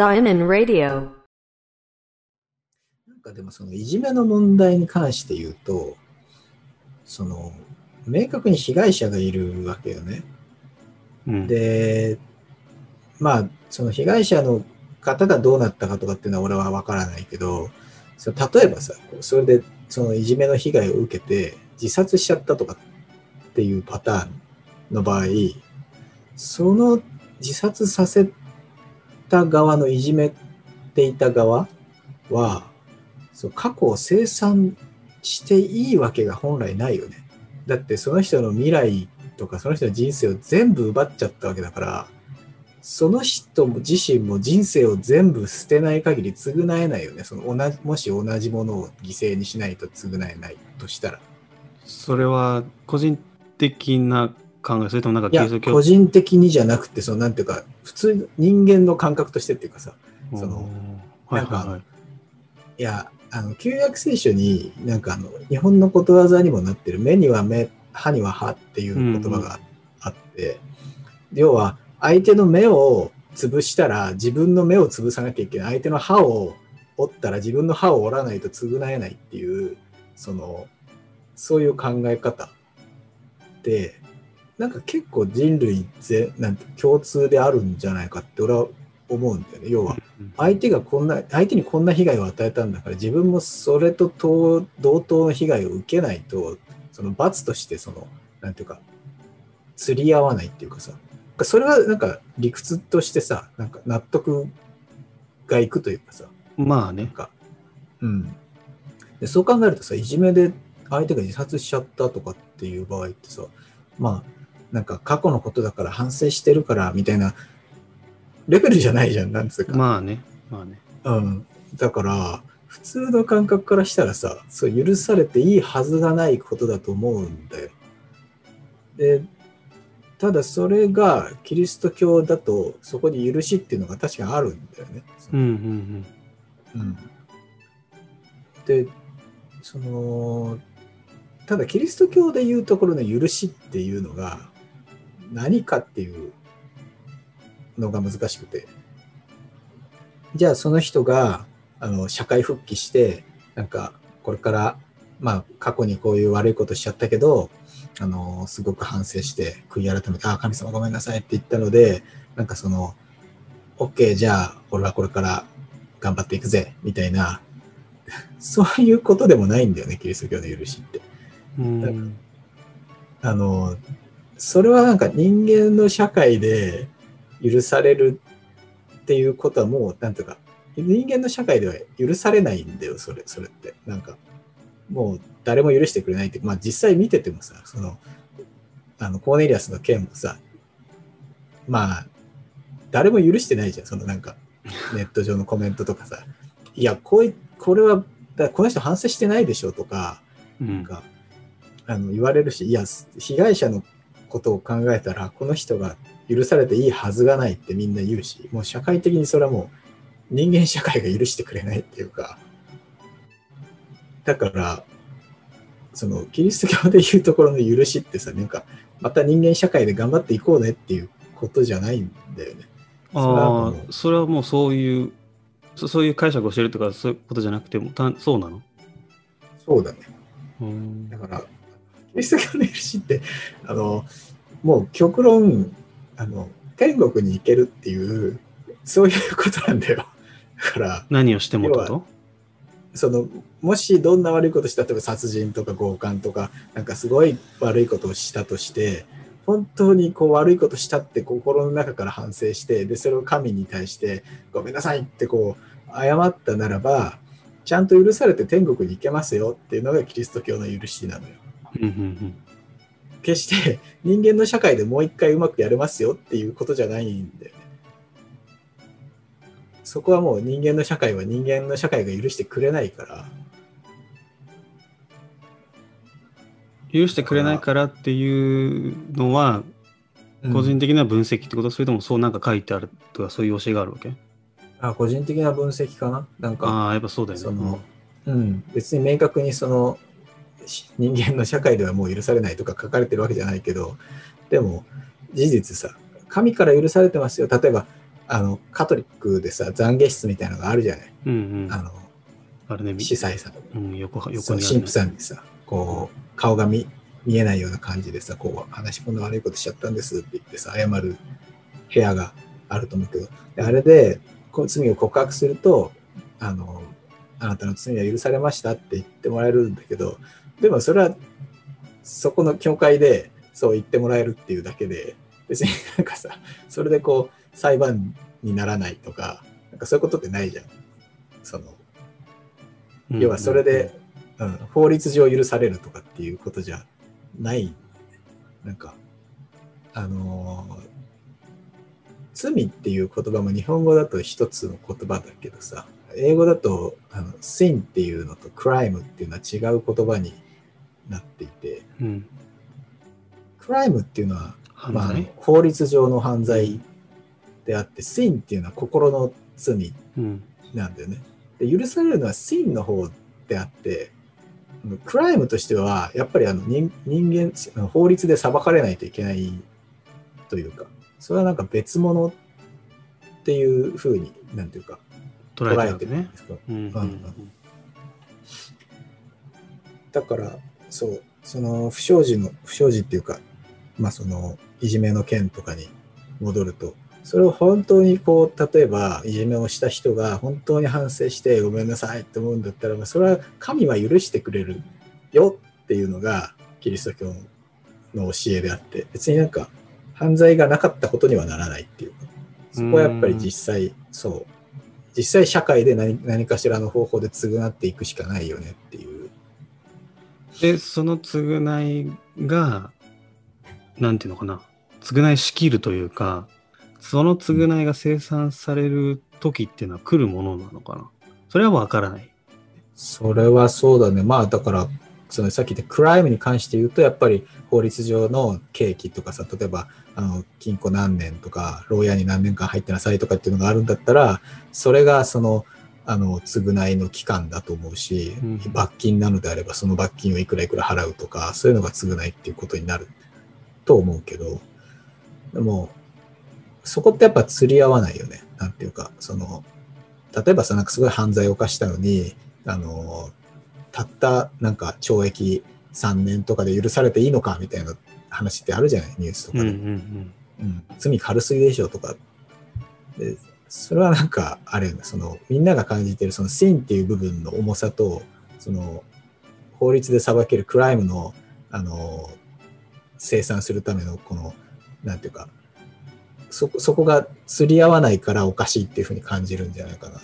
Zion Radio. なんかでもそのいじめの問題に関して言うと、その明確に被害者がいるわけよね。うん、で、まあ、その被害者の方がどうなったかとかっていうのは俺は分からないけど、その例えばさ、それでそのいじめの被害を受けて自殺しちゃったとかっていうパターンの場合、その自殺させた側のいじめていた側は、そう過去を清算していいわけが本来ないよね。だってその人の未来とかその人の人生を全部奪っちゃったわけだから、その人自身も人生を全部捨てない限り償えないよね。その同じもし同じものを犠牲にしないと償えないとしたら。それは個人的な考え、それともなんかキリスト教？個人的にじゃなくて、そのなんていうか、普通人間の感覚としてっていうかさ、そのうんはいなんかはいはい。いや、あの、旧約聖書に、なんかあの、日本のことわざにもなってる、目には目、歯には歯っていう言葉があって、要は、相手の目を潰したら、自分の目を潰さなきゃいけない。相手の歯を折ったら、自分の歯を折らないと償えないっていう、その、そういう考え方って、なんか結構人類ぜなんて共通であるんじゃないかって俺は思うんだよね。要は、うん相手がこんな相手にこんな被害を与えたんだから自分もそれと同同等の被害を受けないとその罰としてそのなんていうか釣り合わないっていうかさそれはなんか理屈としてさなんか納得がいくというかさまあね。なんかうんでそう考えるとさいじめで相手が自殺しちゃったとかっていう場合ってさまあなんか過去のことだから反省してるからみたいなレベルじゃないじゃんなんつうか、まあね。まあね。うん。だから、普通の感覚からしたらさ、そう許されていいはずがないことだと思うんだよ。で、ただそれがキリスト教だと、そこに許しっていうのが確かにあるんだよね。うんうんうんで、その、ただキリスト教でいうところの許しっていうのが何かっていうのが難しくて。じゃあその人があの社会復帰して、なんかこれから、まあ過去にこういう悪いことしちゃったけど、あの、すごく反省して悔い改めて、ああ、神様ごめんなさいって言ったので、なんかその、OK、じゃあ俺はこれから頑張っていくぜ、みたいな、そういうことでもないんだよね、キリスト教の許しって。うん。あの、それはなんか人間の社会で許されるっていうことはもう、なんていうか、人間の社会では許されないんだよ、それ、それって。なんか、もう誰も許してくれないって、まあ実際見ててもさ、その、あの、コーネリアスの件もさ、まあ、誰も許してないじゃん、そのなんか、ネット上のコメントとかさ、いや、こうい、これは、だこの人反省してないでしょとか、うん。があの言われるし、いや、被害者のことを考えたら、この人が許されていいはずがないってみんな言うし、もう社会的にそれはもう人間社会が許してくれないっていうか、だから、そのキリスト教でいうところの許しってさ、なんか、また人間社会で頑張っていこうねっていうことじゃないんだよね。ああ、それはもうそういう、そそういう解釈をしてるとか、そういうことじゃなくても、たそうなの？そうだね。うんだから、キリスト教の許しって、あの、もう極論、あの、天国に行けるっていう、そういうことなんだよ。だから、何をしてもと？その、もしどんな悪いことした、例えば殺人とか強姦とか、なんかすごい悪いことをしたとして、本当にこう悪いことしたって心の中から反省して、で、それを神に対して、ごめんなさいってこう、謝ったならば、ちゃんと許されて天国に行けますよっていうのがキリスト教の許しなのよ。うんうん決して人間の社会でもう一回うまくやれますよっていうことじゃないんだよね。そこはもう人間の社会は人間の社会が許してくれないから、うん。許してくれないからっていうのは、個人的な分析ってこと、それともそうなんか書いてあるとか、そういう教えがあるわけ？あ個人的な分析かな？なんか、ああ、やっぱそうだよね。その、うん、別に明確にそのし人間の社会ではもう許されないとか書かれてるわけじゃないけど、でも事実さ、神から許されてますよ。例えば、あの、カトリックでさ、懺悔室みたいなのがあるじゃない。うんうん。あの、あれね、み司祭さん。うん、横横にね。神父さんにさ、こう、顔が見見えないような感じでさ、こう、話し込んで悪いことしちゃったんですって言ってさ、謝る部屋があると思うけど、であれで、こう罪を告白すると、あの、あなたの罪は許されましたって言ってもらえるんだけど、でもそれは、そこの教会でそう言ってもらえるっていうだけで、別になんかさ、それでこう、裁判にならないとか、なんかそういうことってないじゃん。その、うん要はそれで、うん、法律上許されるとかっていうことじゃない。なんか、あのー罪っていう言葉も日本語だと一つの言葉だけどさ、英語だとあの sin っていうのと crime っていうのは違う言葉になっていて、うん、crime っていうのは、まあ法律上の犯罪であって、sin っていうのは心の罪うん。なんだよね。で許されるのは sin の方であって、クライムとしては、やっぱりあの人人間、法律で裁かれないといけないというか、それはなんか別物っていうふうに、なんていうか、捉えててるんですか。うん。うん。うん。だから、そう、その不祥事の、不祥事っていうか、まあその、いじめの件とかに戻ると、それを本当にこう、例えば、いじめをした人が本当に反省してごめんなさいって思うんだったら、まあそれは神は許してくれるよっていうのが、キリスト教の教えであって、別になんか、犯罪がなかったことにはならないっていう。か、そこはやっぱり実際、そう、実際社会で何何かしらの方法で償っていくしかないよねっていう。で、その償いが、なんていうのかな、償いしきるというか、その償いが生産される時っていうのは来るものなのかな。それはわからない。それはそうだね。まあだから、そのさっき言ったクライムに関して言うと、やっぱり法律上の刑期とかさ、例えば、あの、禁錮何年とか、牢屋に何年間入ってなさいとかっていうのがあるんだったら、それがその、あの、償いの期間だと思うし、うん罰金なのであれば、その罰金をいくらいくら払うとか、そういうのが償いっていうことになると思うけど、でも、そこってやっぱ釣り合わないよね。なんていうか、その、例えばさ、なんかすごい犯罪を犯したのに、あの、たったなんか懲役3年とかで許されていいのかみたいな話ってあるじゃない？ニュースとかで。うんうんうん罪軽すぎでしょとか。でそれはなんかあれそのみんなが感じてるそのシーンっていう部分の重さとその法律で裁けるクライムのあの生産するためのこの何ていうかそそこが釣り合わないからおかしいっていうふうに感じるんじゃないかな。